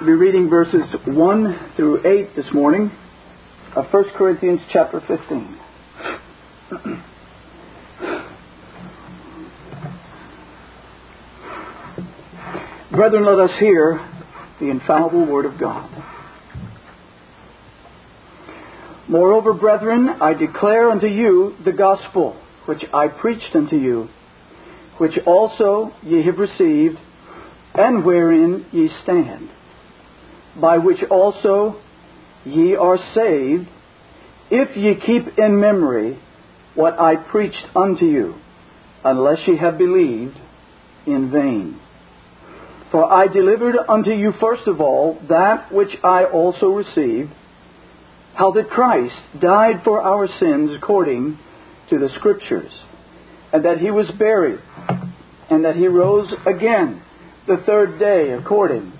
We'll be reading verses 1 through 8 this morning of 1 Corinthians chapter 15. Brethren, let us hear the infallible Word of God. Moreover, brethren, I declare unto you the gospel which I preached unto you, which also ye have received, and wherein ye stand by which also ye are saved, if ye keep in memory what I preached unto you, unless ye have believed in vain. For I delivered unto you first of all that which I also received, how that Christ died for our sins according to the Scriptures, and that he was buried, and that he rose again the third day according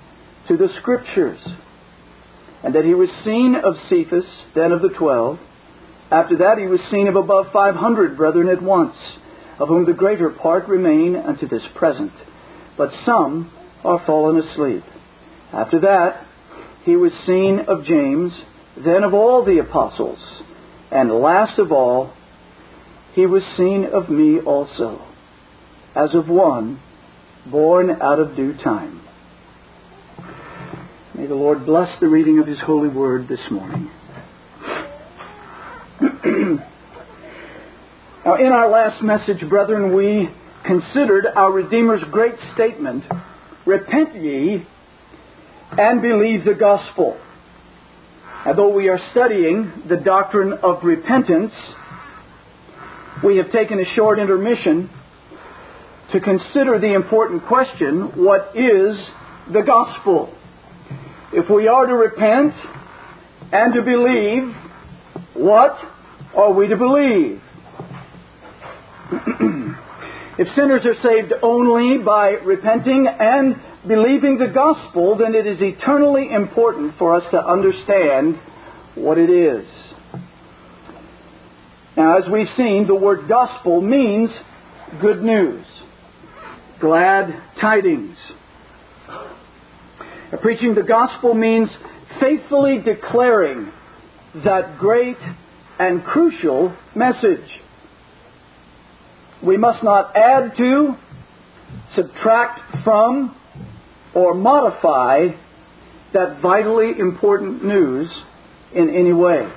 to the Scriptures, and that he was seen of Cephas, then of the twelve. After that he was seen of above five hundred brethren at once, of whom the greater part remain unto this present, but some are fallen asleep. After that he was seen of James, then of all the apostles, and last of all he was seen of me also, as of one born out of due time. The Lord bless the reading of His holy word this morning. now, in our last message, brethren, we considered our Redeemer's great statement Repent ye and believe the gospel. Although we are studying the doctrine of repentance, we have taken a short intermission to consider the important question what is the gospel? If we are to repent and to believe, what are we to believe? if sinners are saved only by repenting and believing the gospel, then it is eternally important for us to understand what it is. Now, as we've seen, the word gospel means good news, glad tidings. Preaching the gospel means faithfully declaring that great and crucial message. We must not add to, subtract from, or modify that vitally important news in any way.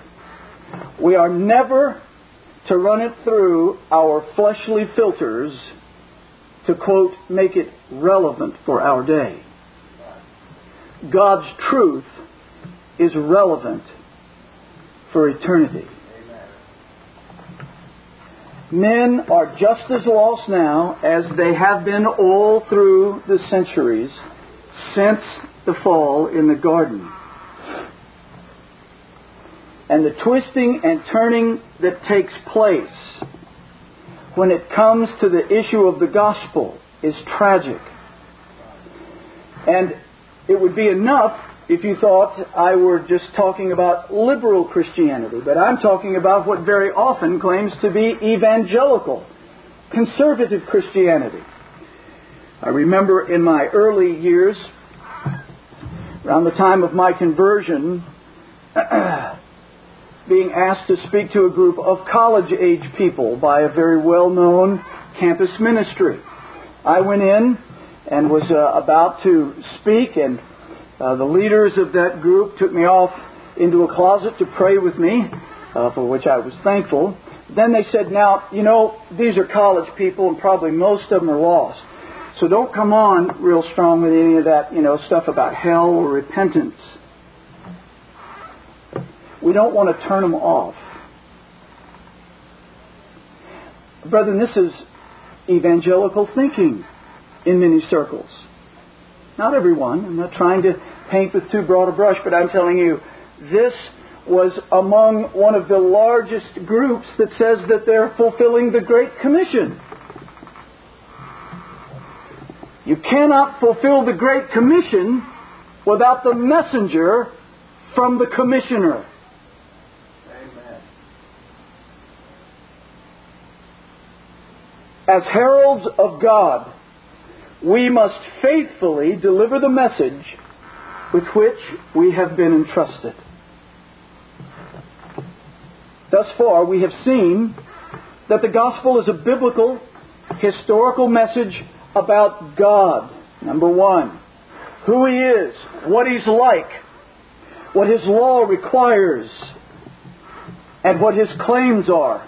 We are never to run it through our fleshly filters to, quote, make it relevant for our day. God's truth is relevant for eternity. Men are just as lost now as they have been all through the centuries since the fall in the garden. And the twisting and turning that takes place when it comes to the issue of the gospel is tragic. And it would be enough if you thought I were just talking about liberal Christianity, but I'm talking about what very often claims to be evangelical, conservative Christianity. I remember in my early years, around the time of my conversion, being asked to speak to a group of college age people by a very well known campus ministry. I went in and was uh, about to speak, and uh, the leaders of that group took me off into a closet to pray with me, uh, for which I was thankful. Then they said, Now, you know, these are college people, and probably most of them are lost. So don't come on real strong with any of that, you know, stuff about hell or repentance. We don't want to turn them off. Brethren, this is evangelical thinking in many circles. Not everyone. I'm not trying to paint with too broad a brush, but I'm telling you, this was among one of the largest groups that says that they're fulfilling the Great Commission. You cannot fulfill the Great Commission without the messenger from the commissioner. Amen. As heralds of God, we must faithfully deliver the message with which we have been entrusted. Thus far, we have seen that the gospel is a biblical, historical message about God. Number one, who He is, what He's like, what His law requires, and what His claims are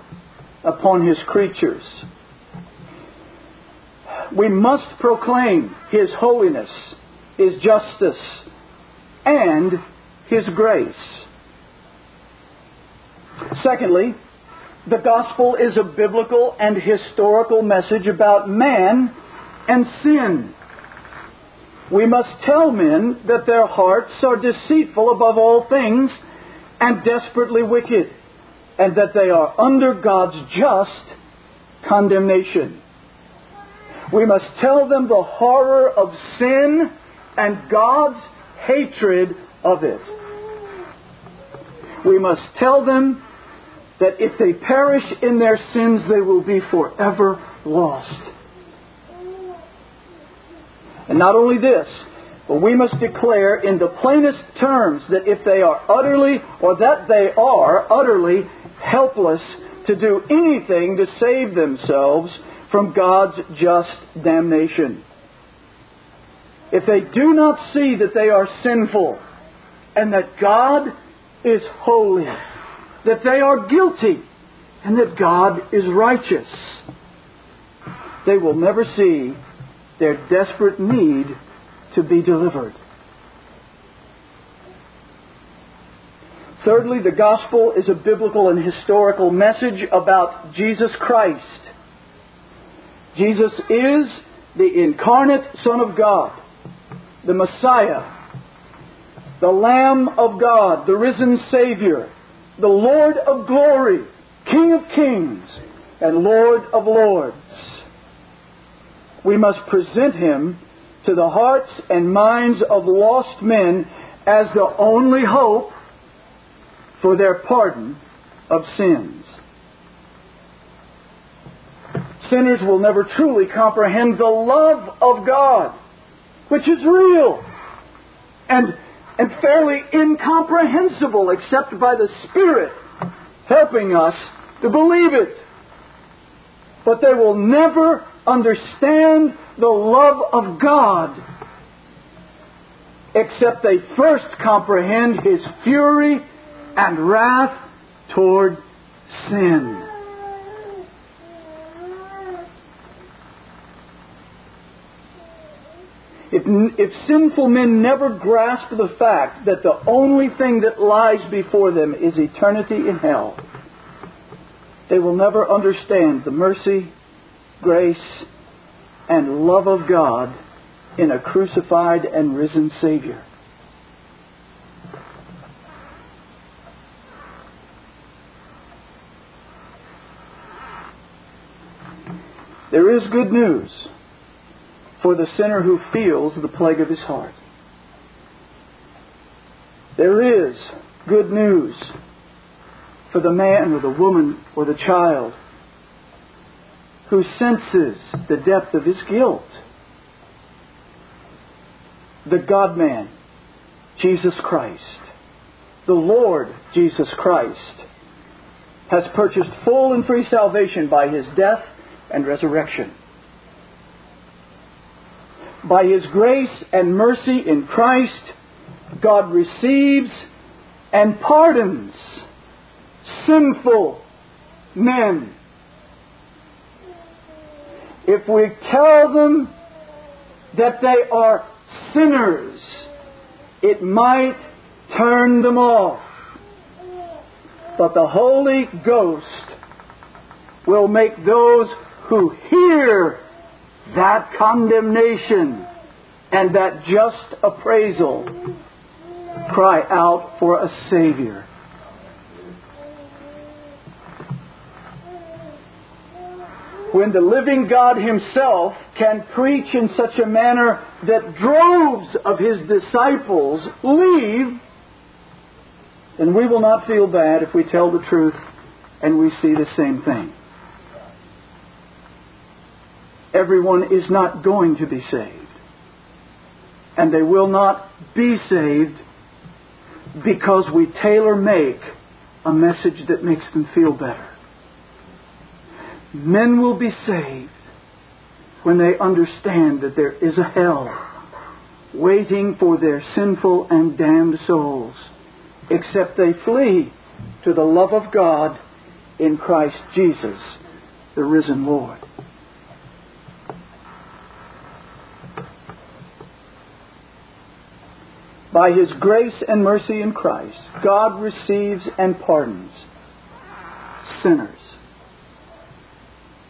upon His creatures. We must proclaim His holiness, His justice, and His grace. Secondly, the gospel is a biblical and historical message about man and sin. We must tell men that their hearts are deceitful above all things and desperately wicked, and that they are under God's just condemnation. We must tell them the horror of sin and God's hatred of it. We must tell them that if they perish in their sins, they will be forever lost. And not only this, but we must declare in the plainest terms that if they are utterly, or that they are utterly helpless to do anything to save themselves from God's just damnation. If they do not see that they are sinful and that God is holy, that they are guilty and that God is righteous, they will never see their desperate need to be delivered. Thirdly, the gospel is a biblical and historical message about Jesus Christ. Jesus is the incarnate Son of God, the Messiah, the Lamb of God, the risen Savior, the Lord of glory, King of kings, and Lord of lords we must present him to the hearts and minds of lost men as the only hope for their pardon of sins. Sinners will never truly comprehend the love of God, which is real and, and fairly incomprehensible except by the Spirit helping us to believe it. But they will never understand the love of God except they first comprehend His fury and wrath toward sin. If, if sinful men never grasp the fact that the only thing that lies before them is eternity in hell, they will never understand the mercy grace, and love of God in a crucified and risen Savior. There is good news for the sinner who feels the plague of his heart. There is good news for the man or the woman or the child who senses the depth of his guilt. The God man, Jesus Christ, the Lord Jesus Christ, has purchased full and free salvation by his death and resurrection. By his grace and mercy in Christ, God receives and pardons sinful men if we tell them that they are sinners, it might turn them off. But the Holy Ghost will make those who hear that condemnation and that just appraisal cry out for a Savior. when the living God Himself can preach in such a manner that droves of His disciples leave, then we will not feel bad if we tell the truth and we see the same thing. Everyone is not going to be saved. and they will not be saved because we tailor make a message that makes them feel better. Men will be saved when they understand that there is a hell waiting for their sinful and damned souls, except they flee to the love of God in Christ Jesus, the risen Lord. By His grace and mercy in Christ, God receives and pardons sinners.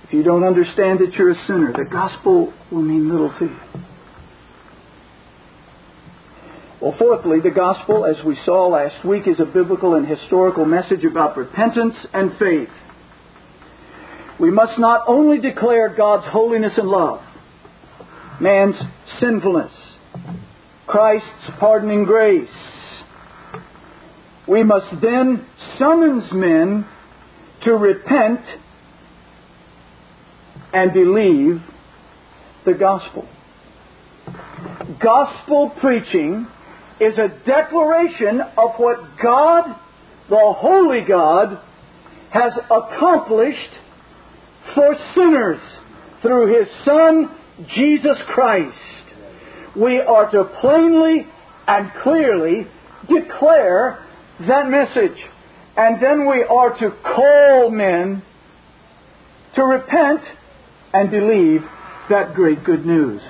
If you don't understand that you're a sinner, the gospel will mean little to you. Well, fourthly, the gospel, as we saw last week, is a biblical and historical message about repentance and faith. We must not only declare God's holiness and love, man's sinfulness, Christ's pardoning grace. We must then summons men to repent and believe the gospel. Gospel preaching is a declaration of what God, the Holy God, has accomplished for sinners through His Son, Jesus Christ we are to plainly and clearly declare that message. And then we are to call men to repent and believe that great good news.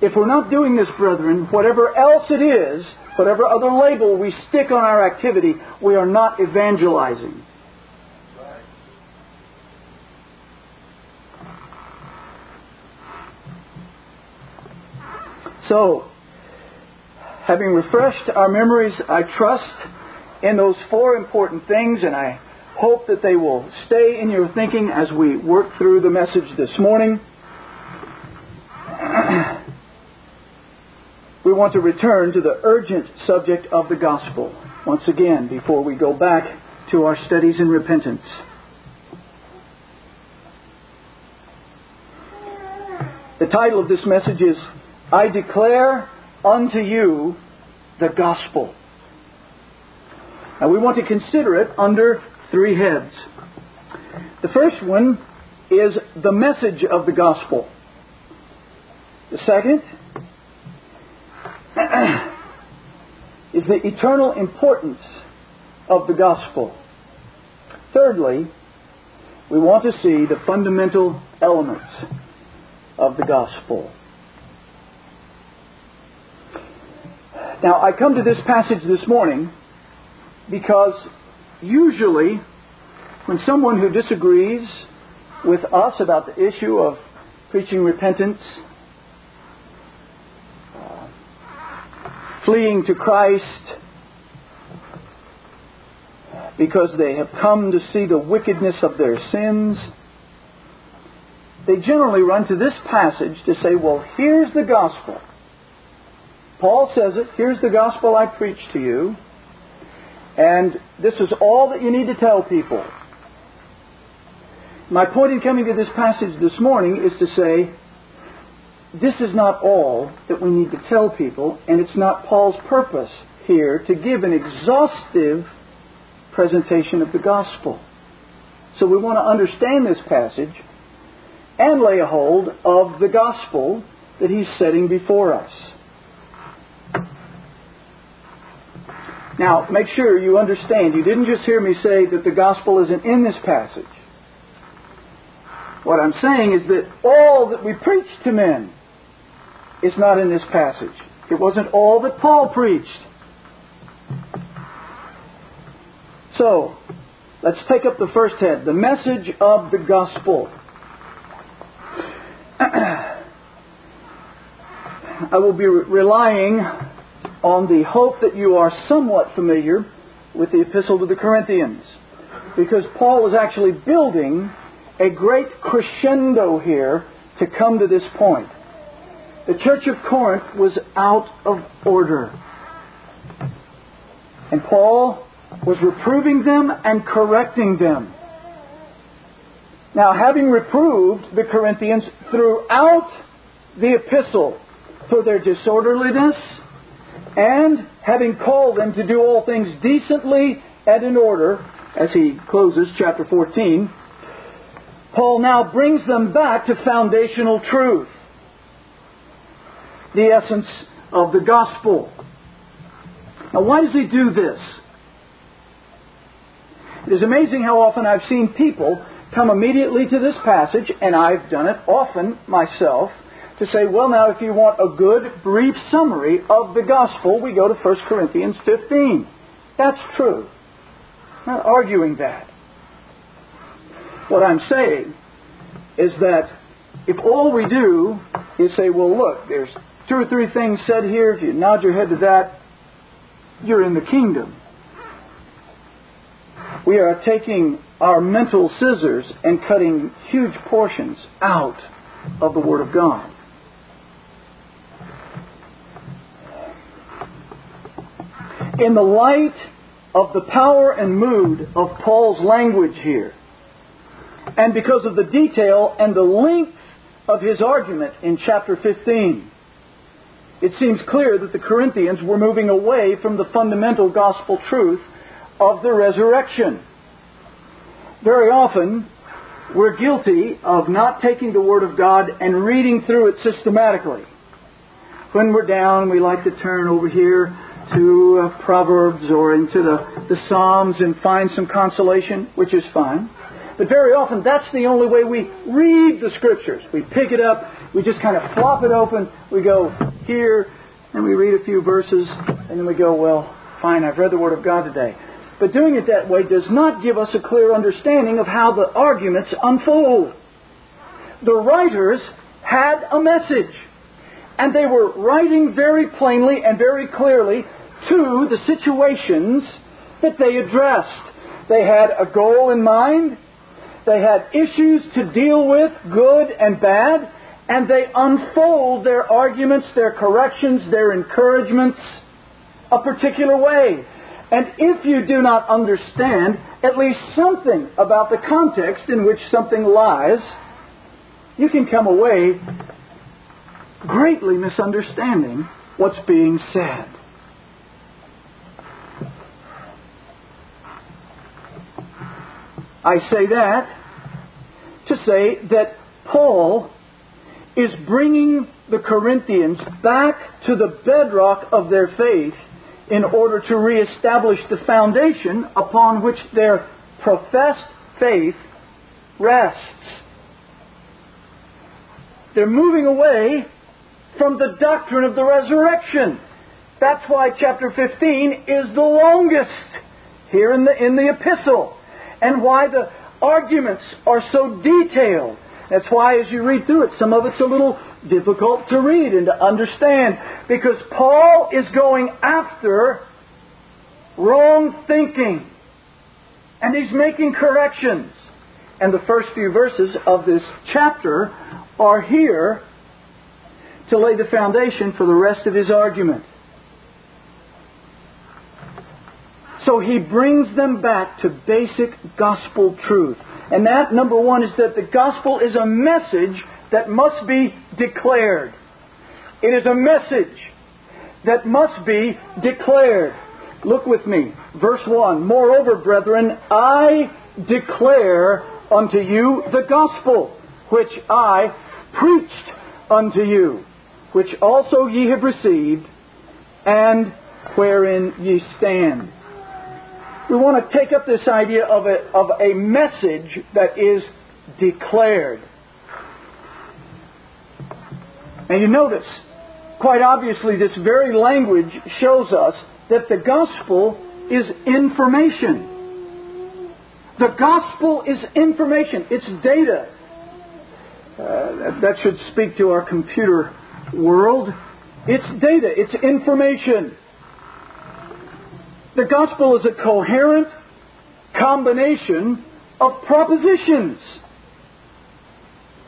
If we're not doing this, brethren, whatever else it is, whatever other label we stick on our activity, we are not evangelizing. So, having refreshed our memories, I trust in those four important things, and I hope that they will stay in your thinking as we work through the message this morning. we want to return to the urgent subject of the gospel once again before we go back to our studies in repentance. The title of this message is I declare unto you the gospel. Now we want to consider it under three heads. The first one is the message of the gospel. The second is the eternal importance of the gospel. Thirdly, we want to see the fundamental elements of the gospel. Now, I come to this passage this morning because usually when someone who disagrees with us about the issue of preaching repentance, uh, fleeing to Christ because they have come to see the wickedness of their sins, they generally run to this passage to say, well, here's the gospel. Paul says it. Here's the gospel I preach to you. And this is all that you need to tell people. My point in coming to this passage this morning is to say, this is not all that we need to tell people, and it's not Paul's purpose here to give an exhaustive presentation of the gospel. So we want to understand this passage and lay a hold of the gospel that he's setting before us. Now, make sure you understand, you didn't just hear me say that the gospel isn't in this passage. What I'm saying is that all that we preach to men is not in this passage. It wasn't all that Paul preached. So, let's take up the first head the message of the gospel. I will be relying on the hope that you are somewhat familiar with the Epistle to the Corinthians. Because Paul is actually building a great crescendo here to come to this point. The church of Corinth was out of order. And Paul was reproving them and correcting them. Now, having reproved the Corinthians throughout the epistle, for their disorderliness, and having called them to do all things decently and in order, as he closes chapter 14, Paul now brings them back to foundational truth, the essence of the gospel. Now, why does he do this? It is amazing how often I've seen people come immediately to this passage, and I've done it often myself, to say, well, now, if you want a good, brief summary of the gospel, we go to 1 Corinthians 15. That's true. I'm not arguing that. What I'm saying is that if all we do is say, well, look, there's two or three things said here, if you nod your head to that, you're in the kingdom. We are taking our mental scissors and cutting huge portions out of the Word of God. In the light of the power and mood of Paul's language here, and because of the detail and the length of his argument in chapter 15, it seems clear that the Corinthians were moving away from the fundamental gospel truth of the resurrection. Very often, we're guilty of not taking the Word of God and reading through it systematically. When we're down, we like to turn over here to uh, Proverbs or into the, the Psalms and find some consolation, which is fine. But very often, that's the only way we read the Scriptures. We pick it up, we just kind of flop it open, we go here, and we read a few verses, and then we go, well, fine, I've read the Word of God today. But doing it that way does not give us a clear understanding of how the arguments unfold. The writers had a message, and they were writing very plainly and very clearly to the situations that they addressed. They had a goal in mind, they had issues to deal with, good and bad, and they unfold their arguments, their corrections, their encouragements a particular way. And if you do not understand at least something about the context in which something lies, you can come away greatly misunderstanding what's being said. I say that to say that Paul is bringing the Corinthians back to the bedrock of their faith in order to reestablish the foundation upon which their professed faith rests. They're moving away from the doctrine of the resurrection. That's why chapter 15 is the longest here in the, in the epistle, and why the arguments are so detailed. That's why, as you read through it, some of it's a little difficult to read and to understand because Paul is going after wrong thinking and he's making corrections. And the first few verses of this chapter are here to lay the foundation for the rest of his argument. So he brings them back to basic gospel truth. And that, number one, is that the gospel is a message that must be declared. It is a message that must be declared. Look with me. Verse 1 Moreover, brethren, I declare unto you the gospel which I preached unto you, which also ye have received, and wherein ye stand. We want to take up this idea of a, of a message that is declared. And you notice, quite obviously, this very language shows us that the gospel is information. The gospel is information, it's data. Uh, that should speak to our computer world. It's data, it's information. The gospel is a coherent combination of propositions.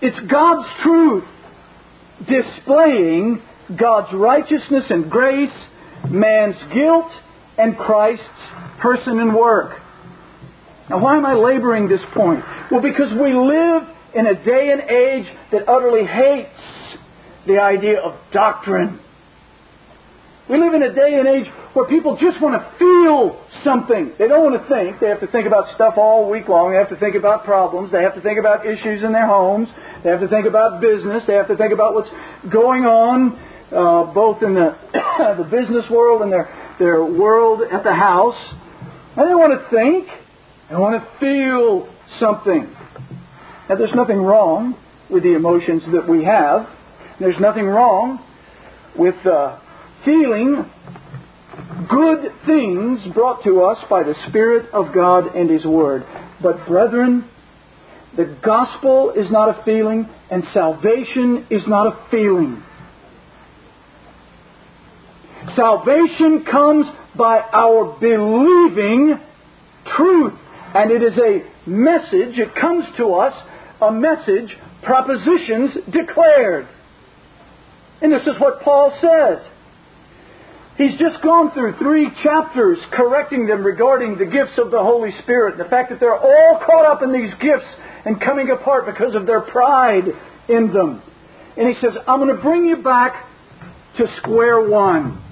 It's God's truth displaying God's righteousness and grace, man's guilt, and Christ's person and work. Now, why am I laboring this point? Well, because we live in a day and age that utterly hates the idea of doctrine. We live in a day and age where people just want to feel something. They don't want to think. They have to think about stuff all week long. They have to think about problems. They have to think about issues in their homes. They have to think about business. They have to think about what's going on uh, both in the, the business world and their, their world at the house. And they want to think. They want to feel something. Now, there's nothing wrong with the emotions that we have. There's nothing wrong with uh, feeling good things brought to us by the Spirit of God and His Word. But, brethren, the gospel is not a feeling, and salvation is not a feeling. Salvation comes by our believing truth, and it is a message, it comes to us, a message, propositions declared. And this is what Paul says. He's just gone through three chapters correcting them regarding the gifts of the Holy Spirit, and the fact that they're all caught up in these gifts and coming apart because of their pride in them. And he says, I'm going to bring you back to square one.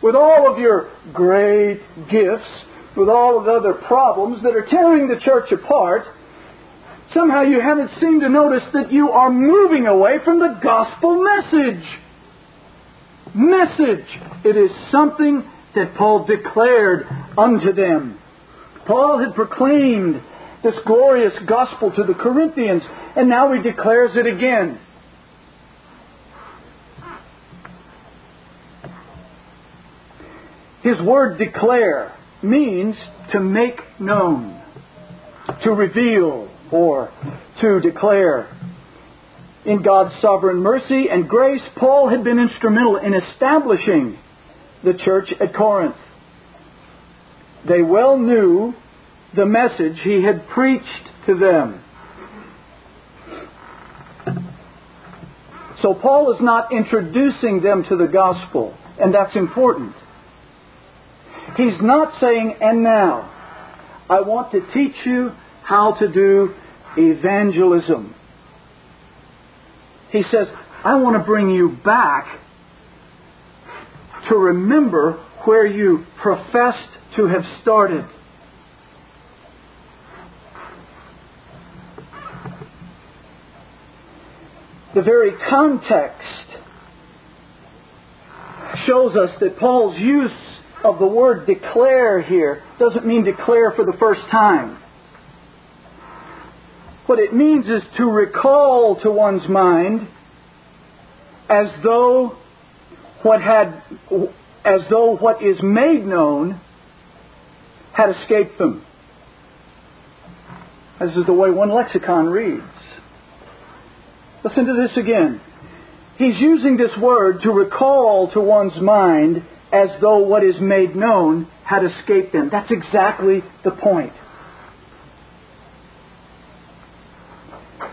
With all of your great gifts, with all of the other problems that are tearing the church apart, somehow you haven't seemed to notice that you are moving away from the gospel message message. It is something that Paul declared unto them. Paul had proclaimed this glorious gospel to the Corinthians, and now he declares it again. His word declare means to make known, to reveal, or to declare in God's sovereign mercy and grace, Paul had been instrumental in establishing the church at Corinth. They well knew the message he had preached to them. So Paul is not introducing them to the gospel, and that's important. He's not saying, and now, I want to teach you how to do evangelism. He says, I want to bring you back to remember where you professed to have started. The very context shows us that Paul's use of the word declare here doesn't mean declare for the first time. What it means is to recall to one's mind as though what had as though what is made known had escaped them. This is the way one lexicon reads. Listen to this again. He's using this word to recall to one's mind as though what is made known had escaped them. That's exactly the point.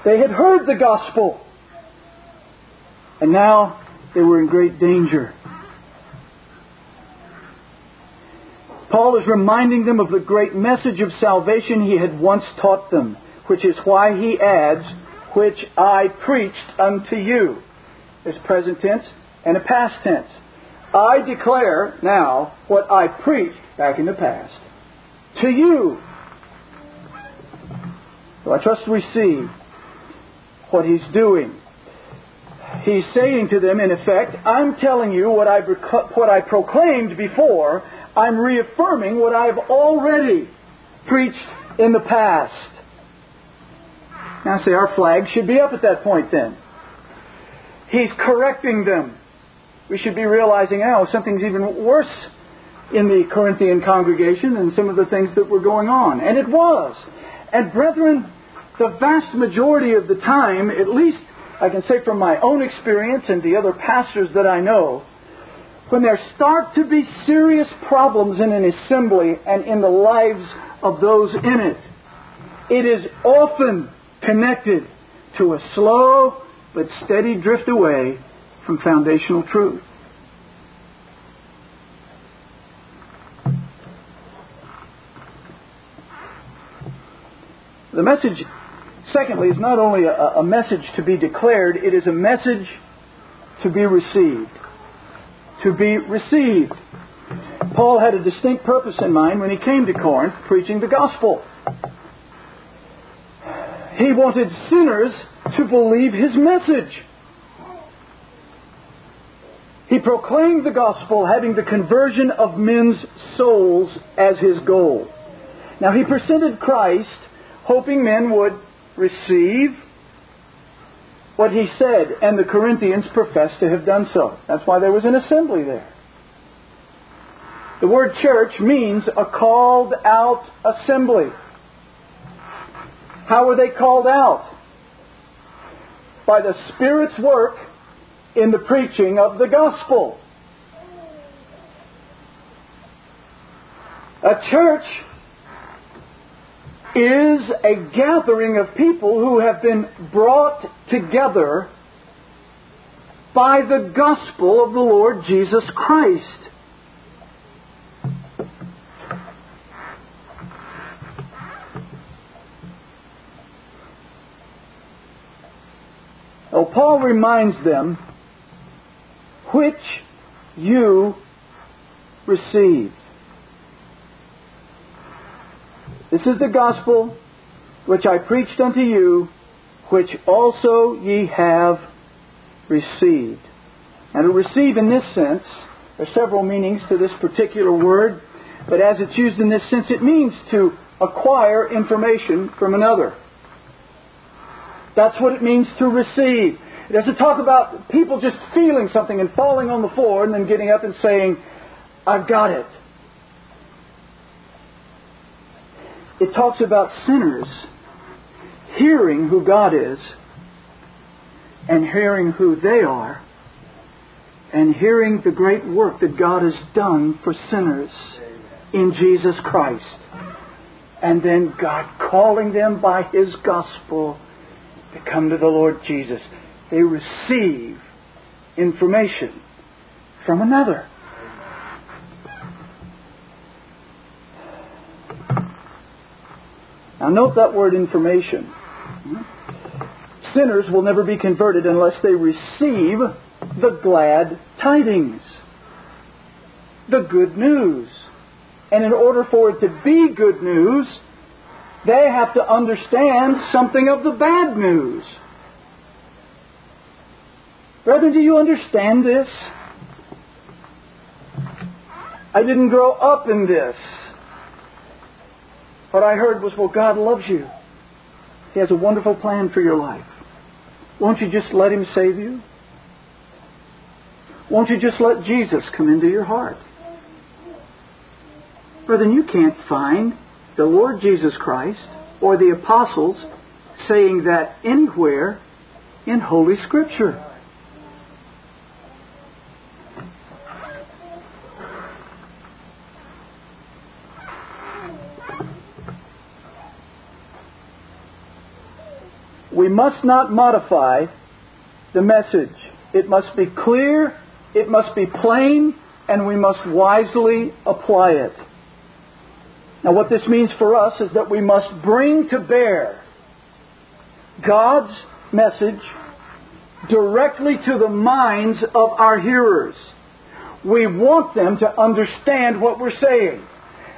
They had heard the gospel. And now they were in great danger. Paul is reminding them of the great message of salvation he had once taught them, which is why he adds, which I preached unto you. There's present tense and a past tense. I declare now what I preached back in the past to you. So I trust we see what he's doing. He's saying to them, in effect, I'm telling you what I, what I proclaimed before. I'm reaffirming what I've already preached in the past. Now, say our flag should be up at that point then. He's correcting them. We should be realizing now something's even worse in the Corinthian congregation than some of the things that were going on. And it was. And brethren, the vast majority of the time, at least I can say from my own experience and the other pastors that I know, when there start to be serious problems in an assembly and in the lives of those in it, it is often connected to a slow but steady drift away from foundational truth. The message secondly, is not only a, a message to be declared, it is a message to be received. To be received. Paul had a distinct purpose in mind when he came to Corinth preaching the gospel. He wanted sinners to believe his message. He proclaimed the gospel having the conversion of men's souls as his goal. Now, he presented Christ hoping men would receive what he said, and the Corinthians professed to have done so. That's why there was an assembly there. The word church means a called out assembly. How were they called out? By the Spirit's work in the preaching of the gospel. A church is a gathering of people who have been brought together by the gospel of the Lord Jesus Christ. Oh, Paul reminds them which you received. This is the gospel which I preached unto you, which also ye have received. And to receive in this sense, there are several meanings to this particular word, but as it's used in this sense, it means to acquire information from another. That's what it means to receive. It doesn't talk about people just feeling something and falling on the floor and then getting up and saying, I've got it. It talks about sinners hearing who God is and hearing who they are and hearing the great work that God has done for sinners in Jesus Christ. And then God calling them by His gospel to come to the Lord Jesus. They receive information from another. Now, note that word information. Sinners will never be converted unless they receive the glad tidings, the good news. And in order for it to be good news, they have to understand something of the bad news. Brethren, do you understand this? I didn't grow up in this. What I heard was, well, God loves you. He has a wonderful plan for your life. Won't you just let Him save you? Won't you just let Jesus come into your heart? Brethren, you can't find the Lord Jesus Christ or the apostles saying that anywhere in Holy Scripture. We must not modify the message. It must be clear, it must be plain, and we must wisely apply it. Now, what this means for us is that we must bring to bear God's message directly to the minds of our hearers. We want them to understand what we're saying.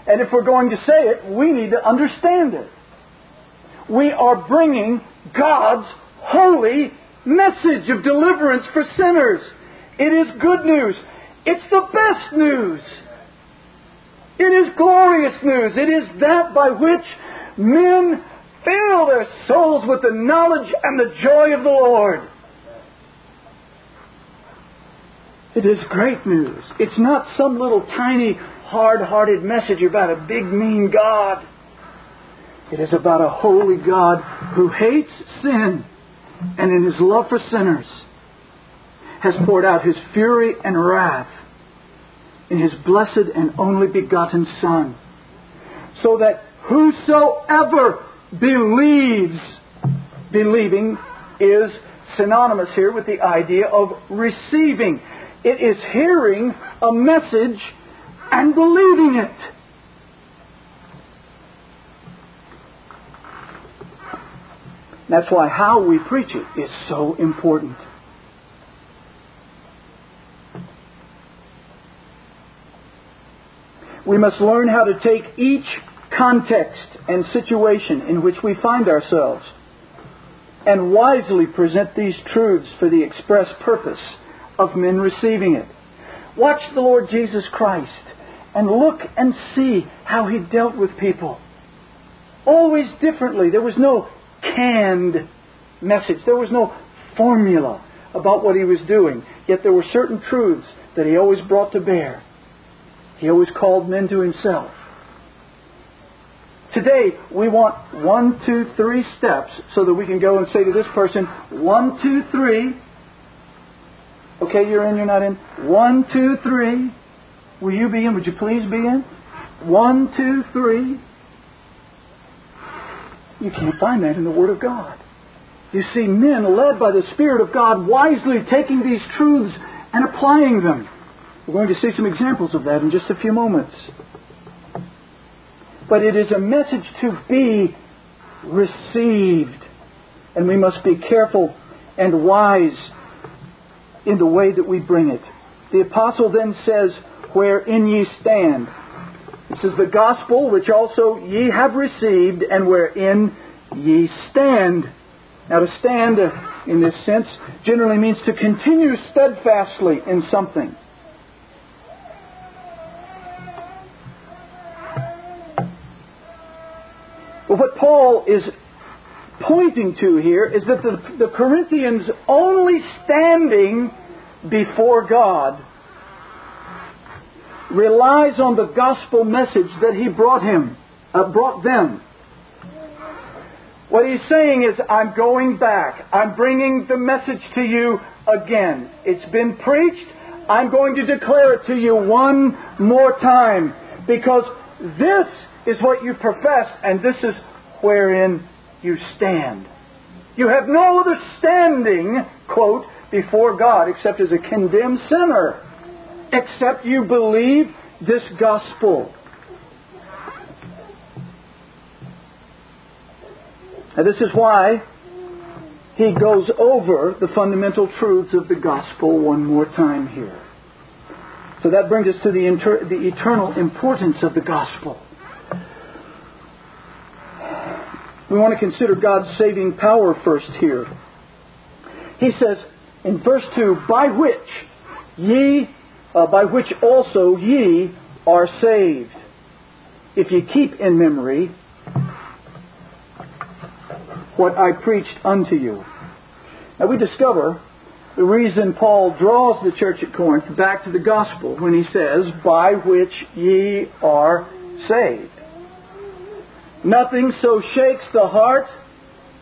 And if we're going to say it, we need to understand it. We are bringing God's holy message of deliverance for sinners. It is good news. It's the best news. It is glorious news. It is that by which men fill their souls with the knowledge and the joy of the Lord. It is great news. It's not some little tiny, hard hearted message about a big, mean God. It is about a holy God who hates sin and in his love for sinners has poured out his fury and wrath in his blessed and only begotten Son, so that whosoever believes, believing is synonymous here with the idea of receiving. It is hearing a message and believing it. That's why how we preach it is so important. We must learn how to take each context and situation in which we find ourselves and wisely present these truths for the express purpose of men receiving it. Watch the Lord Jesus Christ and look and see how he dealt with people. Always differently. There was no canned message. There was no formula about what he was doing. Yet there were certain truths that he always brought to bear. He always called men to himself. Today, we want one, two, three steps so that we can go and say to this person, one, two, three. Okay, you're in, you're not in. One, two, three. Will you be in? Would you please be in? One, two, three. You can't find that in the Word of God. You see men led by the Spirit of God wisely taking these truths and applying them. We're going to see some examples of that in just a few moments but it is a message to be received. And we must be careful and wise in the way that we bring it. The apostle then says, Wherein ye stand. This is the gospel which also ye have received, and wherein ye stand. Now, to stand in this sense generally means to continue steadfastly in something. But what Paul is pointing to here is that the, the Corinthians only standing before God relies on the gospel message that he brought him, uh, brought them. What he's saying is, I'm going back. I'm bringing the message to you again. It's been preached. I'm going to declare it to you one more time because this is what you profess, and this is wherein you stand. You have no other standing, quote, before God except as a condemned sinner, except you believe this gospel. And this is why he goes over the fundamental truths of the gospel one more time here. So that brings us to the, inter- the eternal importance of the gospel. We want to consider God's saving power first here. He says in verse 2, by which ye, uh, by which also ye are saved. If ye keep in memory what I preached unto you. Now we discover the reason Paul draws the church at Corinth back to the gospel when he says, by which ye are saved. Nothing so shakes the heart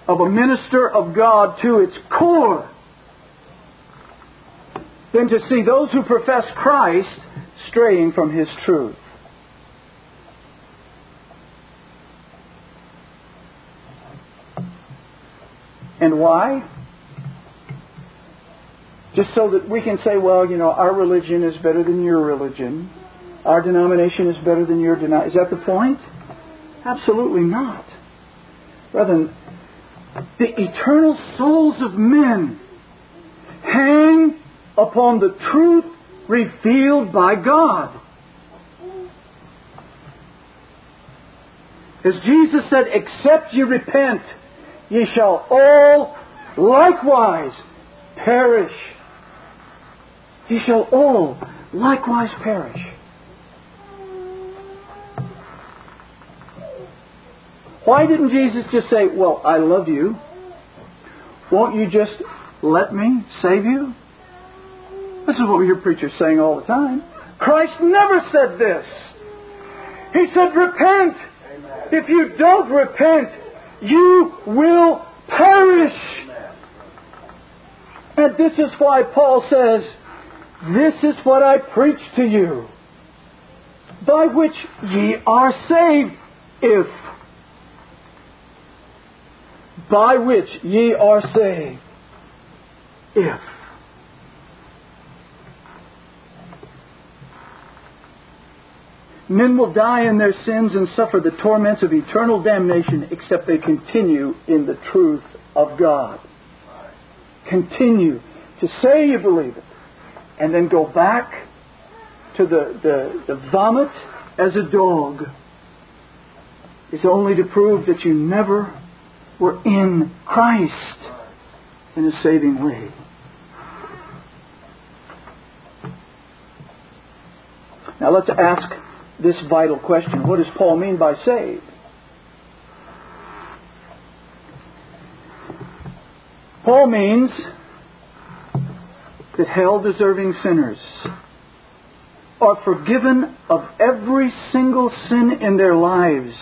of a minister of God to its core than to see those who profess Christ straying from His truth. And why? Just so that we can say, well, you know, our religion is better than your religion. Our denomination is better than your denomination. Is that the point? Absolutely not. Rather, the eternal souls of men hang upon the truth revealed by God. As Jesus said, except ye repent, ye shall all likewise perish. Ye shall all likewise perish. Why didn't Jesus just say, Well, I love you. Won't you just let me save you? This is what we hear preachers saying all the time. Christ never said this. He said, Repent. Amen. If you don't repent, you will perish. And this is why Paul says, This is what I preach to you, by which ye are saved, if by which ye are saved, if. Men will die in their sins and suffer the torments of eternal damnation except they continue in the truth of God. Continue to say you believe it and then go back to the, the, the vomit as a dog is only to prove that you never were in Christ in a saving way. Now let's ask this vital question. What does Paul mean by saved? Paul means that hell deserving sinners are forgiven of every single sin in their lives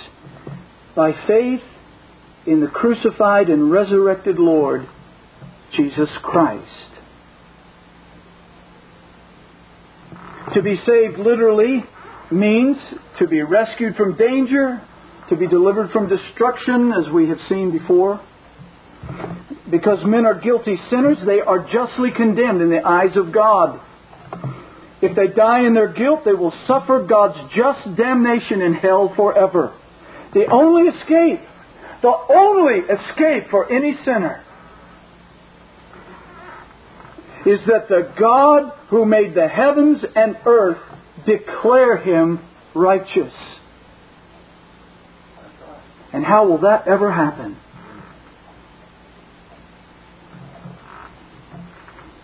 by faith in the crucified and resurrected Lord, Jesus Christ. To be saved literally means to be rescued from danger, to be delivered from destruction, as we have seen before. Because men are guilty sinners, they are justly condemned in the eyes of God. If they die in their guilt, they will suffer God's just damnation in hell forever. The only escape, the only escape for any sinner is that the God who made the heavens and earth declare him righteous. And how will that ever happen?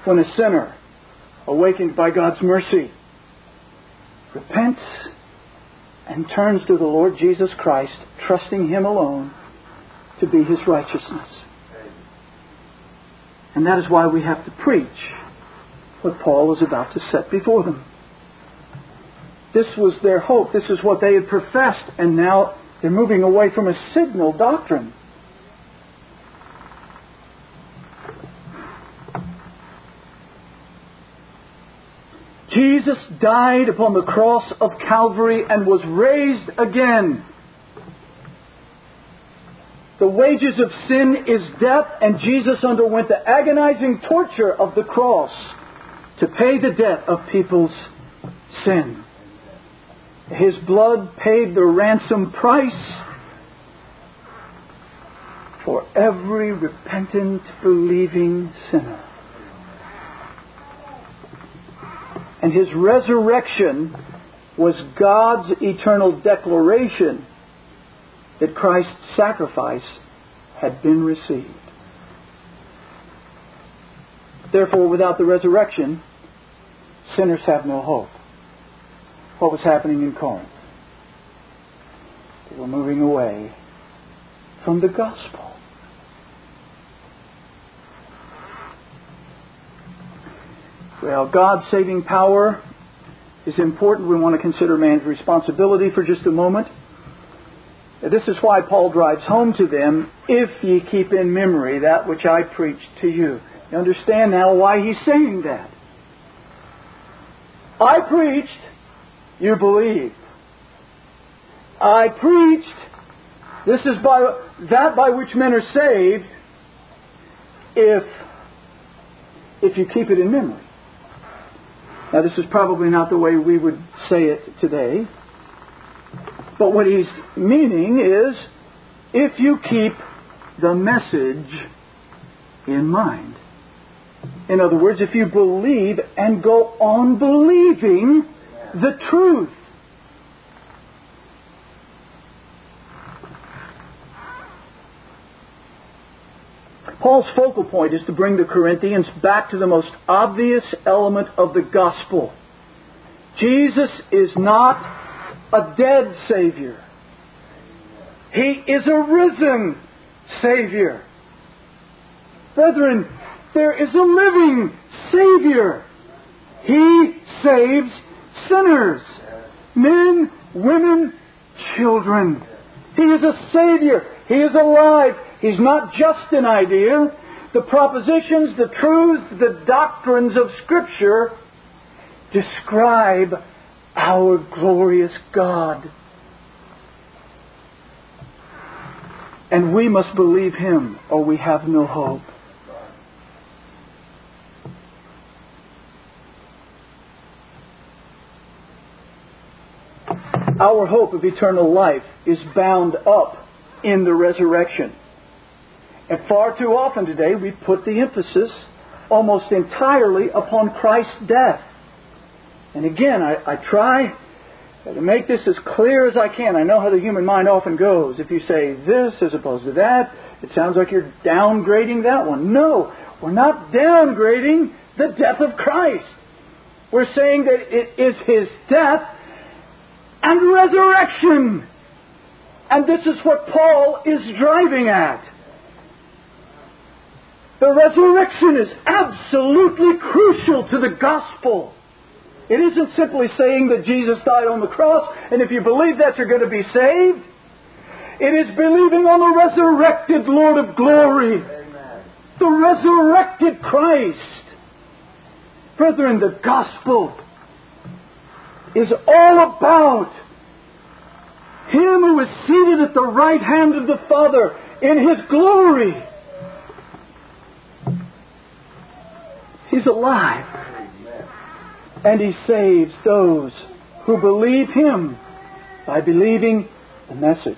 When a sinner, awakened by God's mercy, repents and turns to the Lord Jesus Christ, trusting Him alone to be His righteousness. And that is why we have to preach what Paul is about to set before them. This was their hope. This is what they had professed, and now they're moving away from a signal doctrine. Jesus died upon the cross of Calvary and was raised again. The wages of sin is death, and Jesus underwent the agonizing torture of the cross to pay the debt of people's sin. His blood paid the ransom price for every repentant, believing sinner. And his resurrection was God's eternal declaration that Christ's sacrifice had been received. Therefore, without the resurrection, sinners have no hope what was happening in Corinth. They were moving away from the gospel. Well, God's saving power is important. We want to consider man's responsibility for just a moment. This is why Paul drives home to them, if ye keep in memory that which I preached to you. You understand now why he's saying that. I preached you believe. I preached. This is by that by which men are saved if if you keep it in memory. Now this is probably not the way we would say it today. But what he's meaning is if you keep the message in mind. In other words, if you believe and go on believing the truth. Paul's focal point is to bring the Corinthians back to the most obvious element of the gospel. Jesus is not a dead Savior. He is a risen Savior. Brethren, there is a living Savior. He saves sinners, men, women, children. He is a Savior. He is alive. He's not just an idea. The propositions, the truths, the doctrines of Scripture describe our glorious God. And we must believe Him or we have no hope. Our hope of eternal life is bound up in the resurrection. And far too often today we put the emphasis almost entirely upon Christ's death. And again, I, I try to make this as clear as I can. I know how the human mind often goes. If you say this as opposed to that, it sounds like you're downgrading that one. No, we're not downgrading the death of Christ. We're saying that it is His death and resurrection. And this is what Paul is driving at. The resurrection is absolutely crucial to the gospel. It isn't simply saying that Jesus died on the cross, and if you believe that, you're going to be saved. It is believing on the resurrected Lord of glory, Amen. the resurrected Christ. Brethren, the gospel is all about Him who is seated at the right hand of the Father in His glory. He's alive. And He saves those who believe Him by believing the message.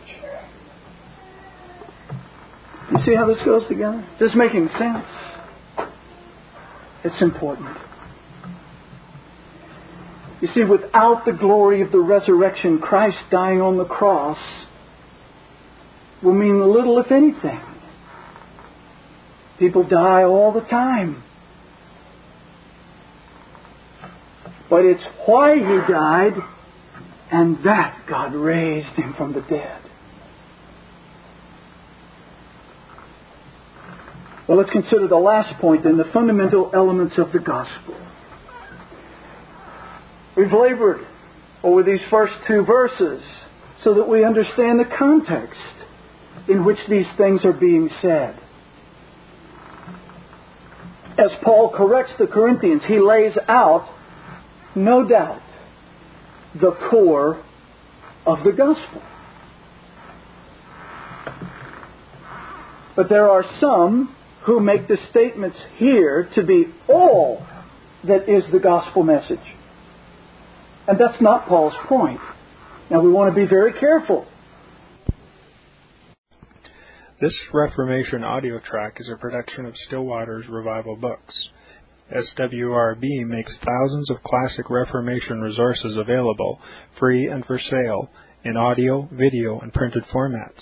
You see how this goes together? Is this making sense? It's important. You see, without the glory of the resurrection, Christ dying on the cross will mean little, if anything. People die all the time. But it's why he died and that God raised him from the dead. Well, let's consider the last point then the fundamental elements of the gospel. We've labored over these first two verses so that we understand the context in which these things are being said. As Paul corrects the Corinthians, he lays out, no doubt, the core of the gospel. But there are some who make the statements here to be all that is the gospel message. And that's not Paul's point. Now we want to be very careful. This Reformation audio track is a production of Still Waters Revival Books. SWRB makes thousands of classic Reformation resources available, free and for sale, in audio, video, and printed formats.